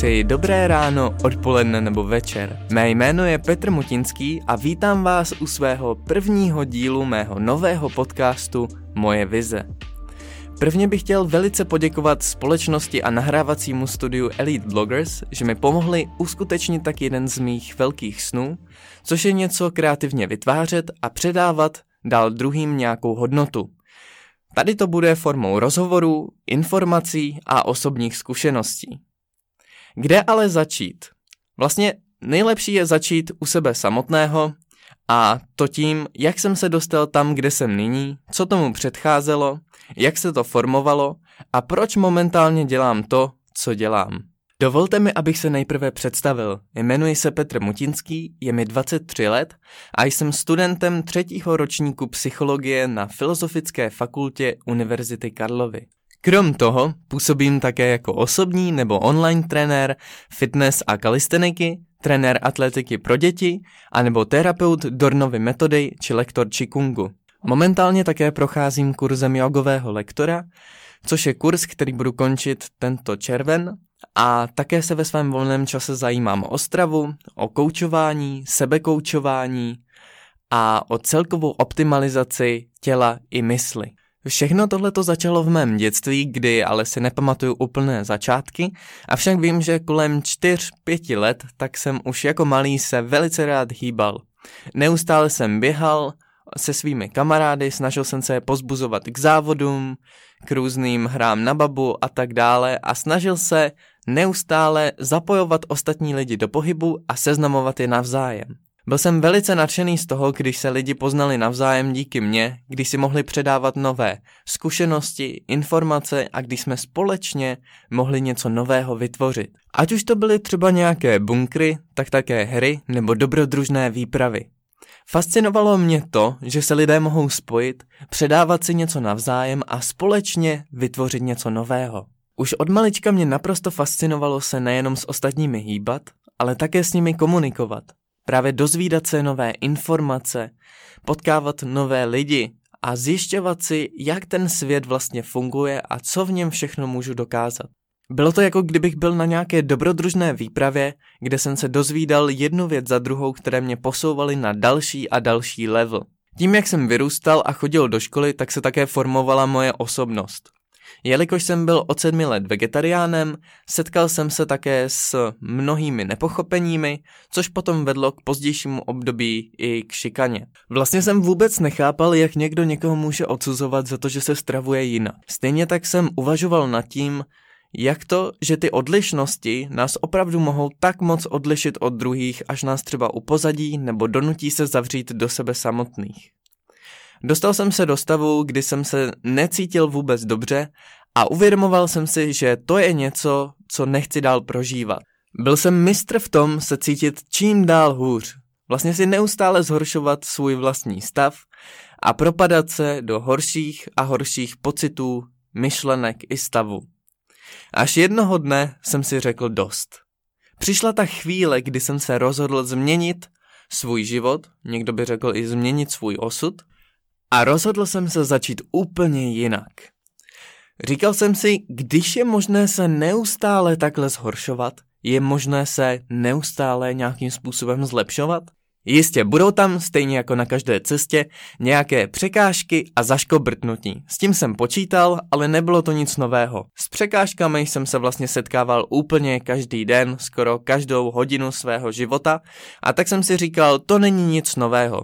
přeji dobré ráno, odpoledne nebo večer. Mé jméno je Petr Mutinský a vítám vás u svého prvního dílu mého nového podcastu Moje vize. Prvně bych chtěl velice poděkovat společnosti a nahrávacímu studiu Elite Bloggers, že mi pomohli uskutečnit tak jeden z mých velkých snů, což je něco kreativně vytvářet a předávat dál druhým nějakou hodnotu. Tady to bude formou rozhovorů, informací a osobních zkušeností. Kde ale začít? Vlastně nejlepší je začít u sebe samotného a to tím, jak jsem se dostal tam, kde jsem nyní, co tomu předcházelo, jak se to formovalo a proč momentálně dělám to, co dělám. Dovolte mi, abych se nejprve představil. Jmenuji se Petr Mutinský, je mi 23 let a jsem studentem třetího ročníku psychologie na Filozofické fakultě Univerzity Karlovy. Krom toho působím také jako osobní nebo online trenér fitness a kalisteniky, trenér atletiky pro děti, anebo terapeut Dornovy metody či lektor Qigongu. Momentálně také procházím kurzem jogového lektora, což je kurz, který budu končit tento červen a také se ve svém volném čase zajímám o stravu, o koučování, sebekoučování a o celkovou optimalizaci těla i mysli. Všechno tohle to začalo v mém dětství, kdy ale si nepamatuju úplné začátky, avšak vím, že kolem 4-5 let tak jsem už jako malý se velice rád hýbal. Neustále jsem běhal se svými kamarády, snažil jsem se je pozbuzovat k závodům, k různým hrám na babu a tak dále a snažil se neustále zapojovat ostatní lidi do pohybu a seznamovat je navzájem. Byl jsem velice nadšený z toho, když se lidi poznali navzájem díky mně, když si mohli předávat nové zkušenosti, informace a když jsme společně mohli něco nového vytvořit. Ať už to byly třeba nějaké bunkry, tak také hry nebo dobrodružné výpravy. Fascinovalo mě to, že se lidé mohou spojit, předávat si něco navzájem a společně vytvořit něco nového. Už od malička mě naprosto fascinovalo se nejenom s ostatními hýbat, ale také s nimi komunikovat. Právě dozvídat se nové informace, potkávat nové lidi a zjišťovat si, jak ten svět vlastně funguje a co v něm všechno můžu dokázat. Bylo to jako kdybych byl na nějaké dobrodružné výpravě, kde jsem se dozvídal jednu věc za druhou, které mě posouvaly na další a další level. Tím, jak jsem vyrůstal a chodil do školy, tak se také formovala moje osobnost. Jelikož jsem byl od sedmi let vegetariánem, setkal jsem se také s mnohými nepochopeními, což potom vedlo k pozdějšímu období i k šikaně. Vlastně jsem vůbec nechápal, jak někdo někoho může odsuzovat za to, že se stravuje jinak. Stejně tak jsem uvažoval nad tím, jak to, že ty odlišnosti nás opravdu mohou tak moc odlišit od druhých, až nás třeba upozadí nebo donutí se zavřít do sebe samotných. Dostal jsem se do stavu, kdy jsem se necítil vůbec dobře a uvědomoval jsem si, že to je něco, co nechci dál prožívat. Byl jsem mistr v tom se cítit čím dál hůř. Vlastně si neustále zhoršovat svůj vlastní stav a propadat se do horších a horších pocitů, myšlenek i stavu. Až jednoho dne jsem si řekl dost. Přišla ta chvíle, kdy jsem se rozhodl změnit svůj život, někdo by řekl i změnit svůj osud, a rozhodl jsem se začít úplně jinak. Říkal jsem si, když je možné se neustále takhle zhoršovat, je možné se neustále nějakým způsobem zlepšovat? Jistě, budou tam, stejně jako na každé cestě, nějaké překážky a zaškobrtnutí. S tím jsem počítal, ale nebylo to nic nového. S překážkami jsem se vlastně setkával úplně každý den, skoro každou hodinu svého života a tak jsem si říkal, to není nic nového.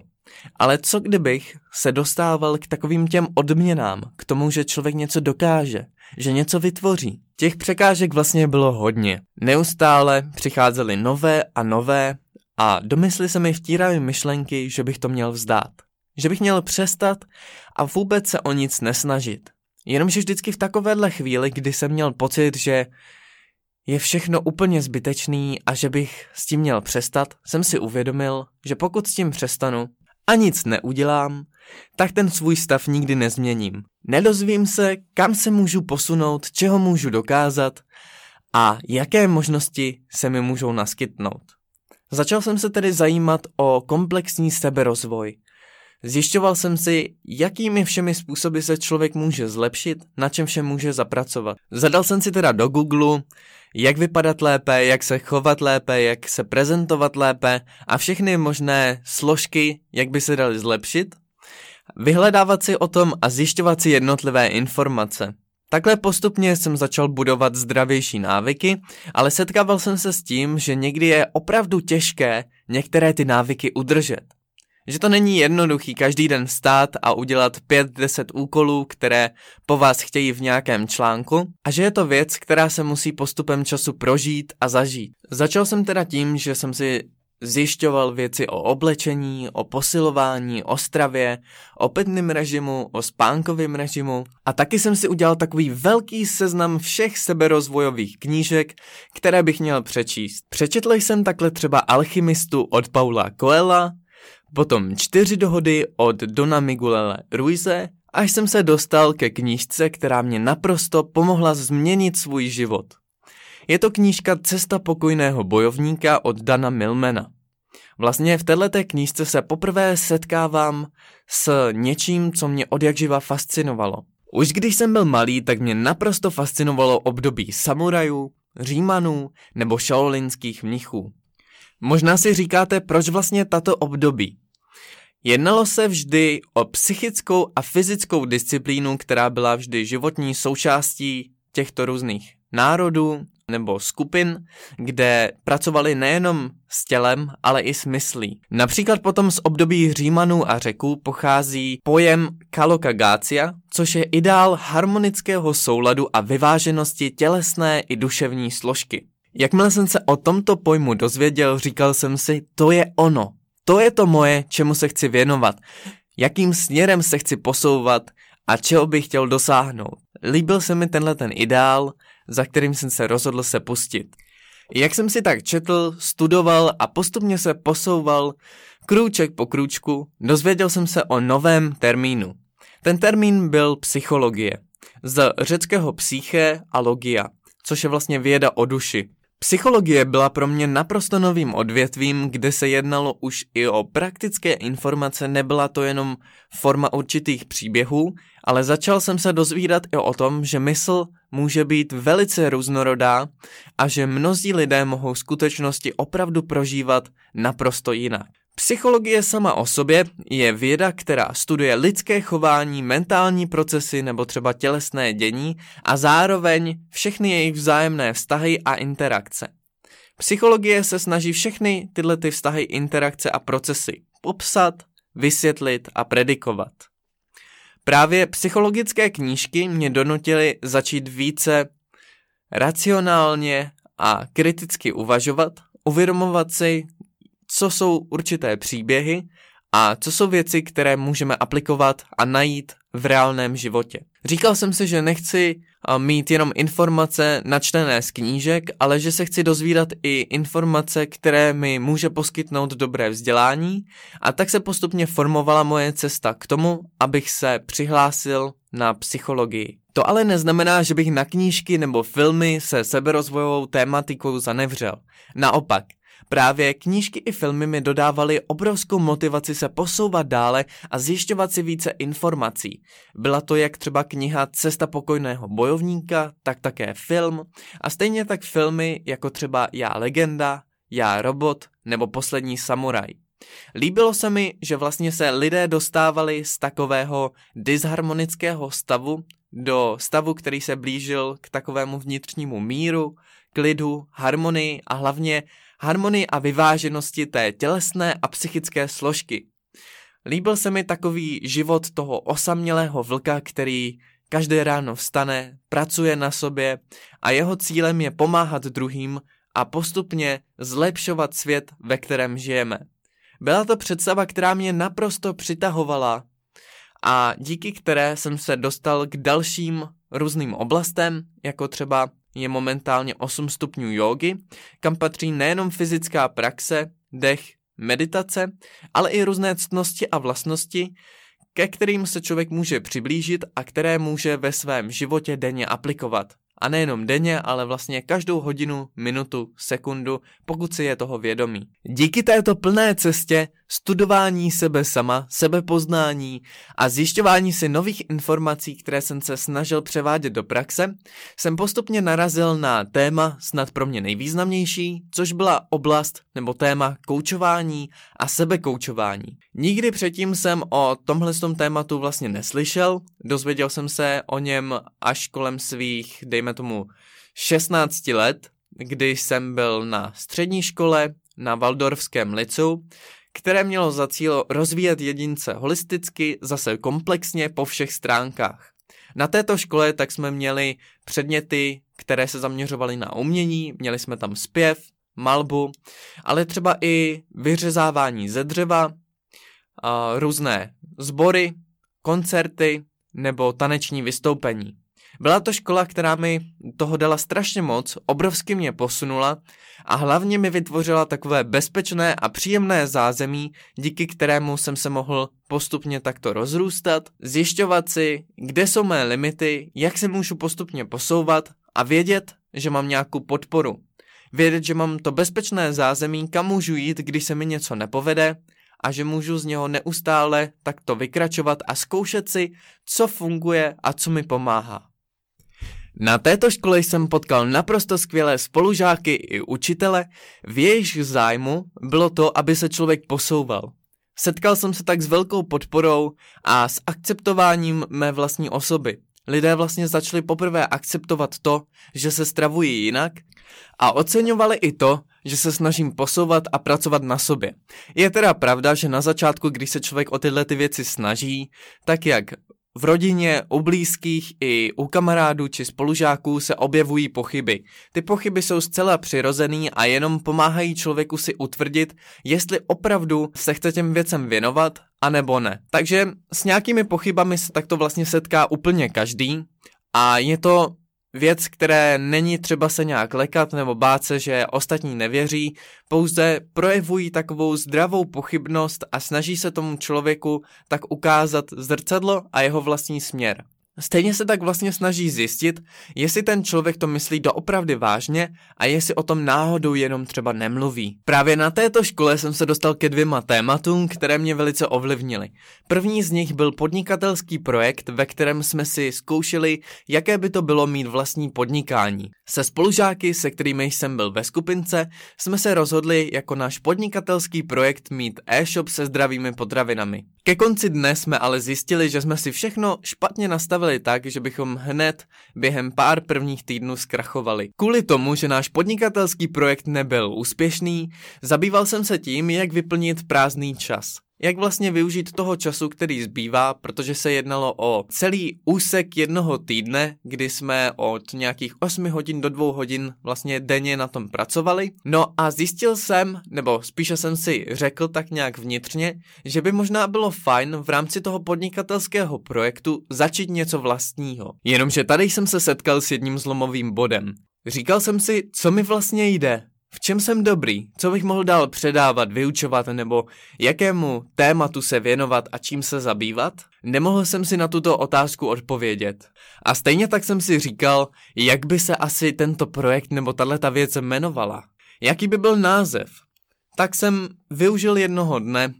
Ale co kdybych se dostával k takovým těm odměnám, k tomu, že člověk něco dokáže, že něco vytvoří. Těch překážek vlastně bylo hodně. Neustále přicházely nové a nové a domysly se mi vtíraly myšlenky, že bych to měl vzdát. Že bych měl přestat a vůbec se o nic nesnažit. Jenomže vždycky v takovéhle chvíli, kdy jsem měl pocit, že je všechno úplně zbytečný a že bych s tím měl přestat, jsem si uvědomil, že pokud s tím přestanu, a nic neudělám, tak ten svůj stav nikdy nezměním. Nedozvím se, kam se můžu posunout, čeho můžu dokázat a jaké možnosti se mi můžou naskytnout. Začal jsem se tedy zajímat o komplexní seberozvoj. Zjišťoval jsem si, jakými všemi způsoby se člověk může zlepšit, na čem všem může zapracovat. Zadal jsem si teda do Google, jak vypadat lépe, jak se chovat lépe, jak se prezentovat lépe a všechny možné složky, jak by se daly zlepšit, vyhledávat si o tom a zjišťovat si jednotlivé informace. Takhle postupně jsem začal budovat zdravější návyky, ale setkával jsem se s tím, že někdy je opravdu těžké některé ty návyky udržet. Že to není jednoduchý každý den vstát a udělat 5-10 úkolů, které po vás chtějí v nějakém článku a že je to věc, která se musí postupem času prožít a zažít. Začal jsem teda tím, že jsem si Zjišťoval věci o oblečení, o posilování, o stravě, o pitném režimu, o spánkovém režimu a taky jsem si udělal takový velký seznam všech seberozvojových knížek, které bych měl přečíst. Přečetl jsem takhle třeba Alchymistu od Paula Coela, potom Čtyři dohody od Dona Miguele Ruize, až jsem se dostal ke knížce, která mě naprosto pomohla změnit svůj život. Je to knížka Cesta pokojného bojovníka od Dana Milmana. Vlastně v této knížce se poprvé setkávám s něčím, co mě od jak živa fascinovalo. Už když jsem byl malý, tak mě naprosto fascinovalo období samurajů, římanů nebo šaolinských mnichů. Možná si říkáte, proč vlastně tato období. Jednalo se vždy o psychickou a fyzickou disciplínu, která byla vždy životní součástí těchto různých národů nebo skupin, kde pracovali nejenom s tělem, ale i s myslí. Například potom z období Římanů a Řeků pochází pojem kalokagácia, což je ideál harmonického souladu a vyváženosti tělesné i duševní složky. Jakmile jsem se o tomto pojmu dozvěděl, říkal jsem si, to je ono. To je to moje, čemu se chci věnovat. Jakým směrem se chci posouvat a čeho bych chtěl dosáhnout. Líbil se mi tenhle ten ideál za kterým jsem se rozhodl se pustit. Jak jsem si tak četl, studoval a postupně se posouval krůček po krůčku, dozvěděl jsem se o novém termínu. Ten termín byl psychologie, z řeckého psyche a logia, což je vlastně věda o duši. Psychologie byla pro mě naprosto novým odvětvím, kde se jednalo už i o praktické informace, nebyla to jenom forma určitých příběhů, ale začal jsem se dozvídat i o tom, že mysl může být velice různorodá a že mnozí lidé mohou skutečnosti opravdu prožívat naprosto jinak. Psychologie sama o sobě je věda, která studuje lidské chování, mentální procesy nebo třeba tělesné dění a zároveň všechny jejich vzájemné vztahy a interakce. Psychologie se snaží všechny tyhle ty vztahy, interakce a procesy popsat, vysvětlit a predikovat. Právě psychologické knížky mě donutily začít více racionálně a kriticky uvažovat, uvědomovat si, co jsou určité příběhy a co jsou věci, které můžeme aplikovat a najít v reálném životě. Říkal jsem si, že nechci mít jenom informace načtené z knížek, ale že se chci dozvídat i informace, které mi může poskytnout dobré vzdělání a tak se postupně formovala moje cesta k tomu, abych se přihlásil na psychologii. To ale neznamená, že bych na knížky nebo filmy se seberozvojovou tématikou zanevřel. Naopak, Právě knížky i filmy mi dodávaly obrovskou motivaci se posouvat dále a zjišťovat si více informací. Byla to jak třeba kniha Cesta pokojného bojovníka, tak také film a stejně tak filmy jako třeba Já legenda, Já robot nebo Poslední samuraj. Líbilo se mi, že vlastně se lidé dostávali z takového disharmonického stavu do stavu, který se blížil k takovému vnitřnímu míru, klidu, harmonii a hlavně harmonii a vyváženosti té tělesné a psychické složky. Líbil se mi takový život toho osamělého vlka, který každé ráno vstane, pracuje na sobě a jeho cílem je pomáhat druhým a postupně zlepšovat svět, ve kterém žijeme. Byla to představa, která mě naprosto přitahovala a díky které jsem se dostal k dalším různým oblastem, jako třeba je momentálně 8 stupňů jógy, kam patří nejenom fyzická praxe, dech, meditace, ale i různé ctnosti a vlastnosti, ke kterým se člověk může přiblížit a které může ve svém životě denně aplikovat. A nejenom denně, ale vlastně každou hodinu, minutu, sekundu, pokud si je toho vědomí. Díky této plné cestě studování sebe sama, sebepoznání a zjišťování si nových informací, které jsem se snažil převádět do praxe, jsem postupně narazil na téma snad pro mě nejvýznamnější, což byla oblast nebo téma koučování a sebekoučování. Nikdy předtím jsem o tomhle tématu vlastně neslyšel, dozvěděl jsem se o něm až kolem svých, dejme tomu, 16 let, když jsem byl na střední škole na Waldorfském licu, které mělo za cíl rozvíjet jedince holisticky, zase komplexně po všech stránkách. Na této škole tak jsme měli předměty, které se zaměřovaly na umění, měli jsme tam zpěv, malbu, ale třeba i vyřezávání ze dřeva, různé sbory, koncerty nebo taneční vystoupení. Byla to škola, která mi toho dala strašně moc, obrovsky mě posunula a hlavně mi vytvořila takové bezpečné a příjemné zázemí, díky kterému jsem se mohl postupně takto rozrůstat, zjišťovat si, kde jsou mé limity, jak se můžu postupně posouvat a vědět, že mám nějakou podporu. Vědět, že mám to bezpečné zázemí, kam můžu jít, když se mi něco nepovede a že můžu z něho neustále takto vykračovat a zkoušet si, co funguje a co mi pomáhá. Na této škole jsem potkal naprosto skvělé spolužáky i učitele, v jejich zájmu bylo to, aby se člověk posouval. Setkal jsem se tak s velkou podporou a s akceptováním mé vlastní osoby. Lidé vlastně začali poprvé akceptovat to, že se stravují jinak a oceňovali i to, že se snažím posouvat a pracovat na sobě. Je teda pravda, že na začátku, když se člověk o tyhle ty věci snaží, tak jak v rodině, u blízkých i u kamarádů či spolužáků se objevují pochyby. Ty pochyby jsou zcela přirozený a jenom pomáhají člověku si utvrdit, jestli opravdu se chce těm věcem věnovat, anebo ne. Takže s nějakými pochybami se takto vlastně setká úplně každý a je to věc, které není třeba se nějak lekat nebo bát se, že ostatní nevěří, pouze projevují takovou zdravou pochybnost a snaží se tomu člověku tak ukázat zrcadlo a jeho vlastní směr. Stejně se tak vlastně snaží zjistit, jestli ten člověk to myslí doopravdy vážně a jestli o tom náhodou jenom třeba nemluví. Právě na této škole jsem se dostal ke dvěma tématům, které mě velice ovlivnily. První z nich byl podnikatelský projekt, ve kterém jsme si zkoušeli, jaké by to bylo mít vlastní podnikání. Se spolužáky, se kterými jsem byl ve skupince, jsme se rozhodli jako náš podnikatelský projekt mít e-shop se zdravými potravinami. Ke konci dne jsme ale zjistili, že jsme si všechno špatně nastavili tak, že bychom hned během pár prvních týdnů zkrachovali. Kvůli tomu, že náš podnikatelský projekt nebyl úspěšný, zabýval jsem se tím, jak vyplnit prázdný čas. Jak vlastně využít toho času, který zbývá, protože se jednalo o celý úsek jednoho týdne, kdy jsme od nějakých 8 hodin do 2 hodin vlastně denně na tom pracovali. No a zjistil jsem, nebo spíše jsem si řekl tak nějak vnitřně, že by možná bylo fajn v rámci toho podnikatelského projektu začít něco vlastního. Jenomže tady jsem se setkal s jedním zlomovým bodem. Říkal jsem si, co mi vlastně jde, v čem jsem dobrý, co bych mohl dál předávat, vyučovat nebo jakému tématu se věnovat a čím se zabývat? Nemohl jsem si na tuto otázku odpovědět. A stejně tak jsem si říkal, jak by se asi tento projekt nebo tato věc jmenovala. Jaký by byl název? Tak jsem využil jednoho dne,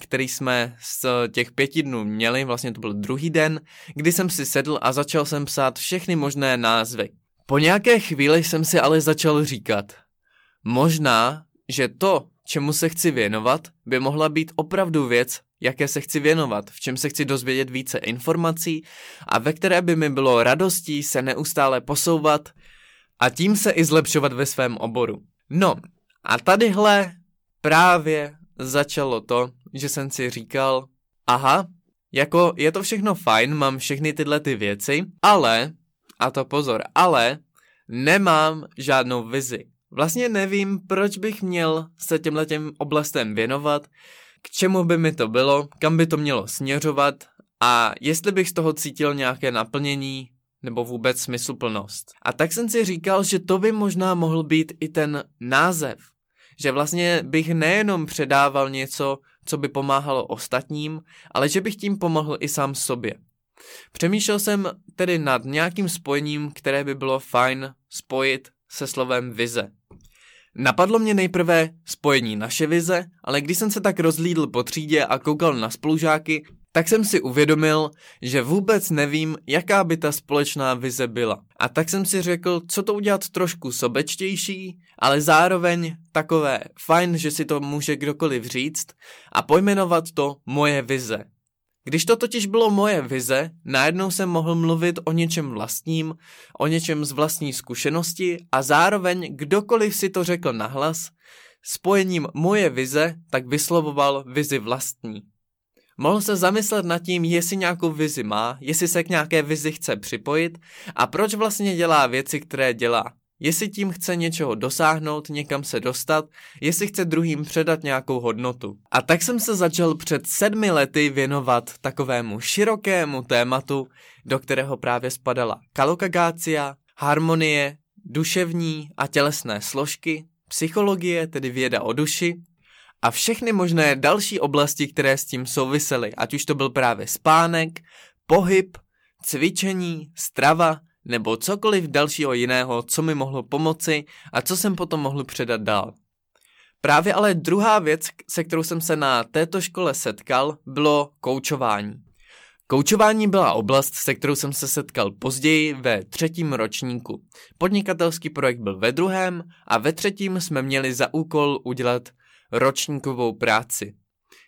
který jsme z těch pěti dnů měli, vlastně to byl druhý den, kdy jsem si sedl a začal jsem psát všechny možné názvy. Po nějaké chvíli jsem si ale začal říkat – Možná, že to, čemu se chci věnovat, by mohla být opravdu věc, jaké se chci věnovat, v čem se chci dozvědět více informací a ve které by mi bylo radostí se neustále posouvat a tím se i zlepšovat ve svém oboru. No a tadyhle právě začalo to, že jsem si říkal, aha, jako je to všechno fajn, mám všechny tyhle ty věci, ale, a to pozor, ale nemám žádnou vizi. Vlastně nevím, proč bych měl se těmhle těm oblastem věnovat, k čemu by mi to bylo, kam by to mělo směřovat a jestli bych z toho cítil nějaké naplnění nebo vůbec smysluplnost. A tak jsem si říkal, že to by možná mohl být i ten název. Že vlastně bych nejenom předával něco, co by pomáhalo ostatním, ale že bych tím pomohl i sám sobě. Přemýšlel jsem tedy nad nějakým spojením, které by bylo fajn spojit se slovem vize. Napadlo mě nejprve spojení naše vize, ale když jsem se tak rozlídl po třídě a koukal na spolužáky, tak jsem si uvědomil, že vůbec nevím, jaká by ta společná vize byla. A tak jsem si řekl, co to udělat trošku sobečtější, ale zároveň takové fajn, že si to může kdokoliv říct a pojmenovat to moje vize. Když to totiž bylo moje vize, najednou jsem mohl mluvit o něčem vlastním, o něčem z vlastní zkušenosti a zároveň kdokoliv si to řekl nahlas, spojením moje vize tak vyslovoval vizi vlastní. Mohl se zamyslet nad tím, jestli nějakou vizi má, jestli se k nějaké vizi chce připojit a proč vlastně dělá věci, které dělá. Jestli tím chce něčeho dosáhnout, někam se dostat, jestli chce druhým předat nějakou hodnotu. A tak jsem se začal před sedmi lety věnovat takovému širokému tématu, do kterého právě spadala kalokagácia, harmonie, duševní a tělesné složky, psychologie, tedy věda o duši, a všechny možné další oblasti, které s tím souvisely, ať už to byl právě spánek, pohyb, cvičení, strava nebo cokoliv dalšího jiného, co mi mohlo pomoci a co jsem potom mohl předat dál. Právě ale druhá věc, se kterou jsem se na této škole setkal, bylo koučování. Koučování byla oblast, se kterou jsem se setkal později ve třetím ročníku. Podnikatelský projekt byl ve druhém a ve třetím jsme měli za úkol udělat ročníkovou práci.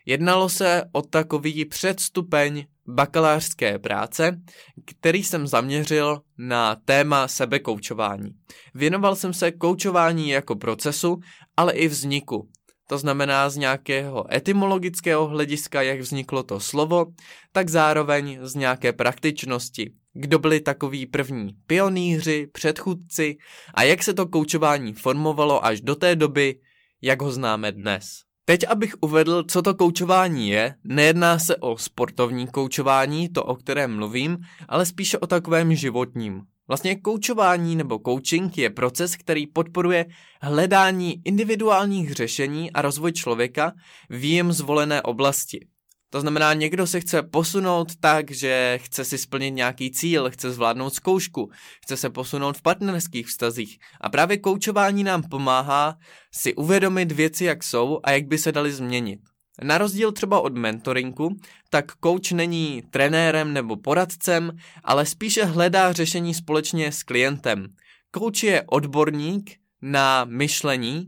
Jednalo se o takový předstupeň bakalářské práce, který jsem zaměřil na téma sebekoučování. Věnoval jsem se koučování jako procesu, ale i vzniku. To znamená z nějakého etymologického hlediska, jak vzniklo to slovo, tak zároveň z nějaké praktičnosti. Kdo byli takoví první pionýři, předchůdci a jak se to koučování formovalo až do té doby, jak ho známe dnes. Teď, abych uvedl, co to koučování je, nejedná se o sportovní koučování, to o kterém mluvím, ale spíše o takovém životním. Vlastně koučování nebo coaching je proces, který podporuje hledání individuálních řešení a rozvoj člověka v jím zvolené oblasti. To znamená, někdo se chce posunout tak, že chce si splnit nějaký cíl, chce zvládnout zkoušku, chce se posunout v partnerských vztazích. A právě koučování nám pomáhá si uvědomit věci, jak jsou a jak by se daly změnit. Na rozdíl třeba od mentoringu, tak coach není trenérem nebo poradcem, ale spíše hledá řešení společně s klientem. Coach je odborník na myšlení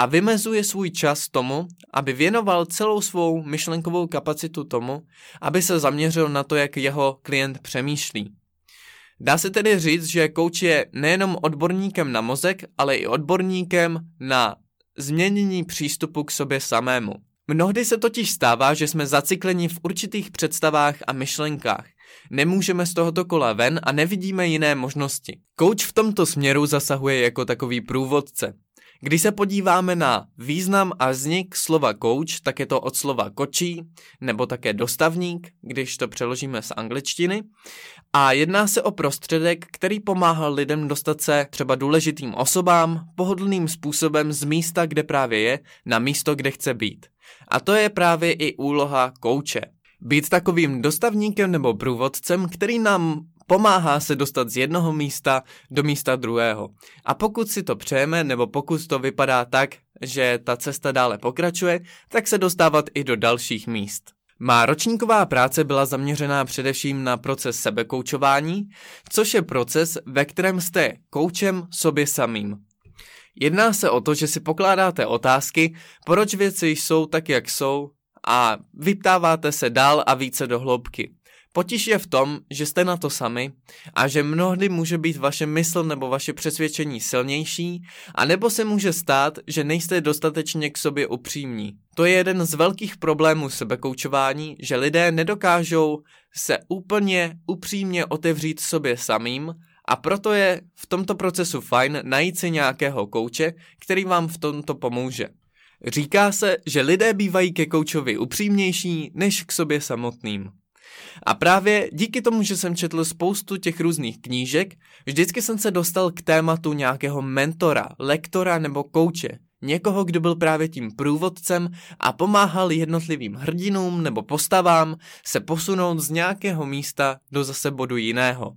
a vymezuje svůj čas tomu, aby věnoval celou svou myšlenkovou kapacitu tomu, aby se zaměřil na to, jak jeho klient přemýšlí. Dá se tedy říct, že coach je nejenom odborníkem na mozek, ale i odborníkem na změnění přístupu k sobě samému. Mnohdy se totiž stává, že jsme zacikleni v určitých představách a myšlenkách. Nemůžeme z tohoto kola ven a nevidíme jiné možnosti. Coach v tomto směru zasahuje jako takový průvodce. Když se podíváme na význam a vznik slova coach, tak je to od slova kočí, nebo také dostavník, když to přeložíme z angličtiny. A jedná se o prostředek, který pomáhá lidem dostat se třeba důležitým osobám pohodlným způsobem z místa, kde právě je, na místo, kde chce být. A to je právě i úloha kouče. Být takovým dostavníkem nebo průvodcem, který nám pomáhá se dostat z jednoho místa do místa druhého. A pokud si to přejeme, nebo pokud to vypadá tak, že ta cesta dále pokračuje, tak se dostávat i do dalších míst. Má ročníková práce byla zaměřená především na proces sebekoučování, což je proces, ve kterém jste koučem sobě samým. Jedná se o to, že si pokládáte otázky, proč věci jsou tak, jak jsou, a vyptáváte se dál a více do hloubky. Potíž je v tom, že jste na to sami a že mnohdy může být vaše mysl nebo vaše přesvědčení silnější a nebo se může stát, že nejste dostatečně k sobě upřímní. To je jeden z velkých problémů sebekoučování, že lidé nedokážou se úplně upřímně otevřít sobě samým a proto je v tomto procesu fajn najít si nějakého kouče, který vám v tomto pomůže. Říká se, že lidé bývají ke koučovi upřímnější než k sobě samotným. A právě díky tomu, že jsem četl spoustu těch různých knížek, vždycky jsem se dostal k tématu nějakého mentora, lektora nebo kouče. Někoho, kdo byl právě tím průvodcem a pomáhal jednotlivým hrdinům nebo postavám se posunout z nějakého místa do zase bodu jiného.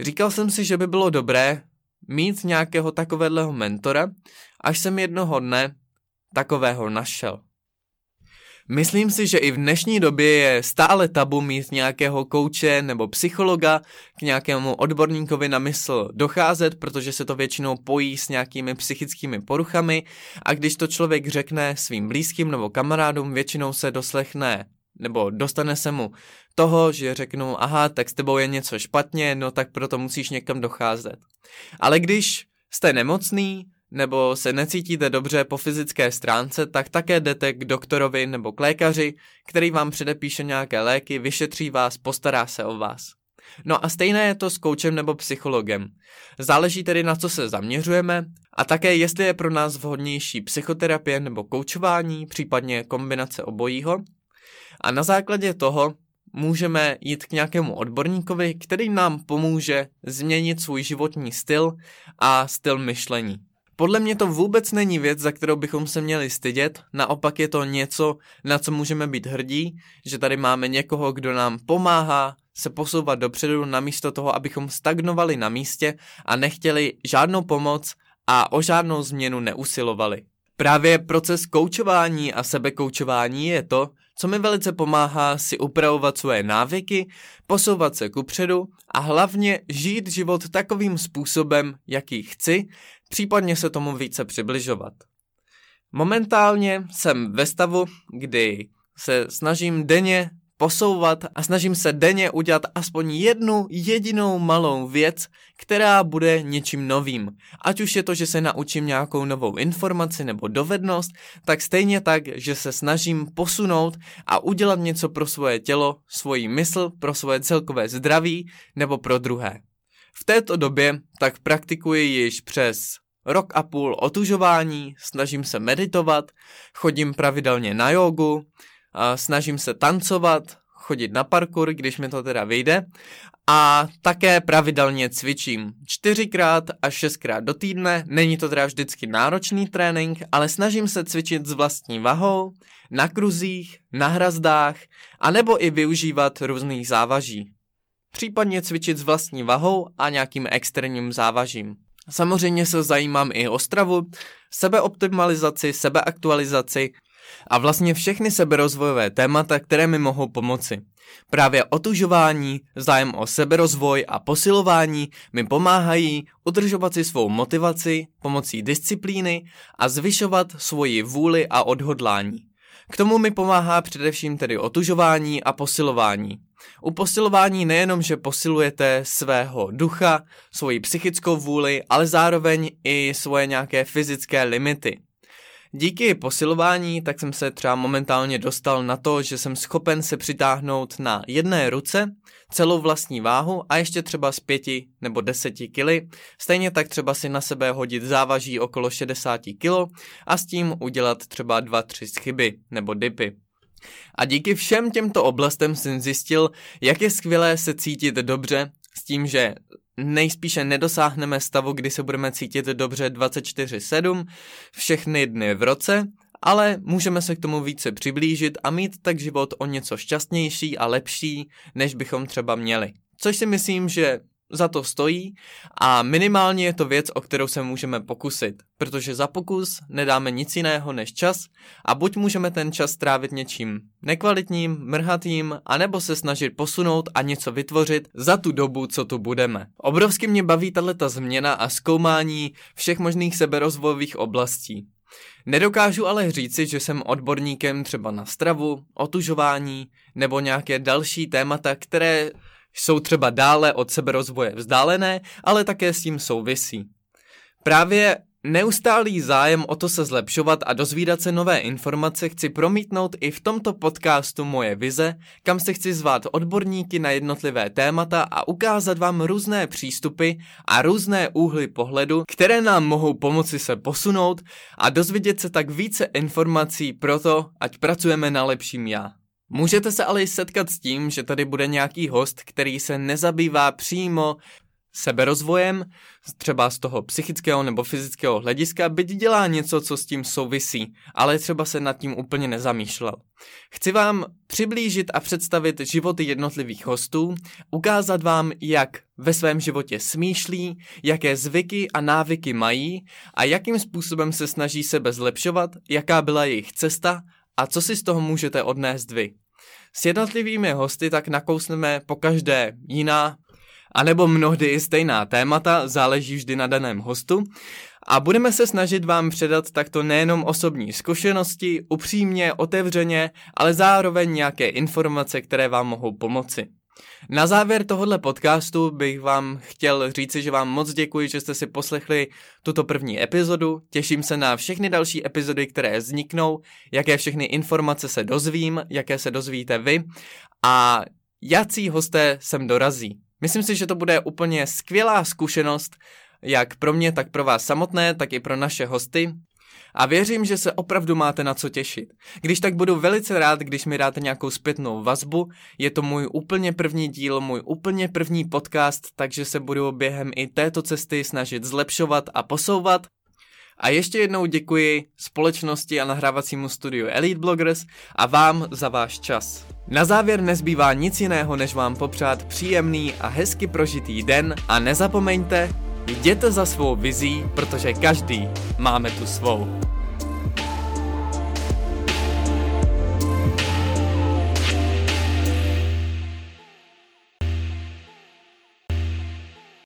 Říkal jsem si, že by bylo dobré mít nějakého takového mentora, až jsem jednoho dne takového našel. Myslím si, že i v dnešní době je stále tabu mít nějakého kouče nebo psychologa k nějakému odborníkovi na mysl docházet, protože se to většinou pojí s nějakými psychickými poruchami a když to člověk řekne svým blízkým nebo kamarádům, většinou se doslechne nebo dostane se mu toho, že řeknou, aha, tak s tebou je něco špatně, no tak proto musíš někam docházet. Ale když jste nemocný, nebo se necítíte dobře po fyzické stránce, tak také jdete k doktorovi nebo k lékaři, který vám předepíše nějaké léky, vyšetří vás, postará se o vás. No a stejné je to s koučem nebo psychologem. Záleží tedy na co se zaměřujeme a také jestli je pro nás vhodnější psychoterapie nebo koučování, případně kombinace obojího. A na základě toho můžeme jít k nějakému odborníkovi, který nám pomůže změnit svůj životní styl a styl myšlení. Podle mě to vůbec není věc, za kterou bychom se měli stydět, naopak je to něco, na co můžeme být hrdí, že tady máme někoho, kdo nám pomáhá se posouvat dopředu namísto toho, abychom stagnovali na místě a nechtěli žádnou pomoc a o žádnou změnu neusilovali. Právě proces koučování a sebekoučování je to, co mi velice pomáhá si upravovat svoje návyky, posouvat se kupředu a hlavně žít život takovým způsobem, jaký chci, případně se tomu více přibližovat. Momentálně jsem ve stavu, kdy se snažím denně posouvat a snažím se denně udělat aspoň jednu jedinou malou věc, která bude něčím novým. Ať už je to, že se naučím nějakou novou informaci nebo dovednost, tak stejně tak, že se snažím posunout a udělat něco pro svoje tělo, svoji mysl, pro svoje celkové zdraví nebo pro druhé. V této době tak praktikuji již přes rok a půl otužování, snažím se meditovat, chodím pravidelně na jogu, snažím se tancovat, chodit na parkour, když mi to teda vyjde a také pravidelně cvičím. Čtyřikrát až šestkrát do týdne, není to teda vždycky náročný trénink, ale snažím se cvičit s vlastní vahou, na kruzích, na hrazdách, anebo i využívat různých závaží. Případně cvičit s vlastní vahou a nějakým externím závažím. Samozřejmě se zajímám i o stravu, sebeoptimalizaci, sebeaktualizaci a vlastně všechny seberozvojové témata, které mi mohou pomoci. Právě otužování, zájem o seberozvoj a posilování mi pomáhají udržovat si svou motivaci pomocí disciplíny a zvyšovat svoji vůli a odhodlání. K tomu mi pomáhá především tedy otužování a posilování. U posilování nejenom, že posilujete svého ducha, svoji psychickou vůli, ale zároveň i svoje nějaké fyzické limity. Díky posilování tak jsem se třeba momentálně dostal na to, že jsem schopen se přitáhnout na jedné ruce celou vlastní váhu a ještě třeba z pěti nebo deseti kily. Stejně tak třeba si na sebe hodit závaží okolo 60 kg a s tím udělat třeba 2-3 schyby nebo dipy. A díky všem těmto oblastem jsem zjistil, jak je skvělé se cítit dobře s tím, že nejspíše nedosáhneme stavu, kdy se budeme cítit dobře 24-7 všechny dny v roce, ale můžeme se k tomu více přiblížit a mít tak život o něco šťastnější a lepší, než bychom třeba měli. Což si myslím, že za to stojí a minimálně je to věc, o kterou se můžeme pokusit, protože za pokus nedáme nic jiného než čas a buď můžeme ten čas strávit něčím nekvalitním, mrhatým, anebo se snažit posunout a něco vytvořit za tu dobu, co tu budeme. Obrovsky mě baví tato změna a zkoumání všech možných seberozvojových oblastí. Nedokážu ale říci, že jsem odborníkem třeba na stravu, otužování nebo nějaké další témata, které jsou třeba dále od seberozvoje vzdálené, ale také s tím souvisí. Právě Neustálý zájem o to se zlepšovat a dozvídat se nové informace chci promítnout i v tomto podcastu Moje vize, kam se chci zvát odborníky na jednotlivé témata a ukázat vám různé přístupy a různé úhly pohledu, které nám mohou pomoci se posunout a dozvědět se tak více informací pro to, ať pracujeme na lepším já. Můžete se ale i setkat s tím, že tady bude nějaký host, který se nezabývá přímo seberozvojem, třeba z toho psychického nebo fyzického hlediska, byť dělá něco, co s tím souvisí, ale třeba se nad tím úplně nezamýšlel. Chci vám přiblížit a představit životy jednotlivých hostů, ukázat vám, jak ve svém životě smýšlí, jaké zvyky a návyky mají a jakým způsobem se snaží sebe zlepšovat, jaká byla jejich cesta a co si z toho můžete odnést vy. S jednotlivými hosty tak nakousneme po každé jiná, anebo mnohdy i stejná témata, záleží vždy na daném hostu. A budeme se snažit vám předat takto nejenom osobní zkušenosti, upřímně, otevřeně, ale zároveň nějaké informace, které vám mohou pomoci. Na závěr tohohle podcastu bych vám chtěl říci, že vám moc děkuji, že jste si poslechli tuto první epizodu. Těším se na všechny další epizody, které vzniknou, jaké všechny informace se dozvím, jaké se dozvíte vy a jací hosté sem dorazí. Myslím si, že to bude úplně skvělá zkušenost, jak pro mě, tak pro vás samotné, tak i pro naše hosty a věřím, že se opravdu máte na co těšit. Když tak budu velice rád, když mi dáte nějakou zpětnou vazbu. Je to můj úplně první díl, můj úplně první podcast, takže se budu během i této cesty snažit zlepšovat a posouvat. A ještě jednou děkuji společnosti a nahrávacímu studiu Elite Bloggers a vám za váš čas. Na závěr nezbývá nic jiného, než vám popřát příjemný a hezky prožitý den a nezapomeňte, Jděte za svou vizí, protože každý máme tu svou.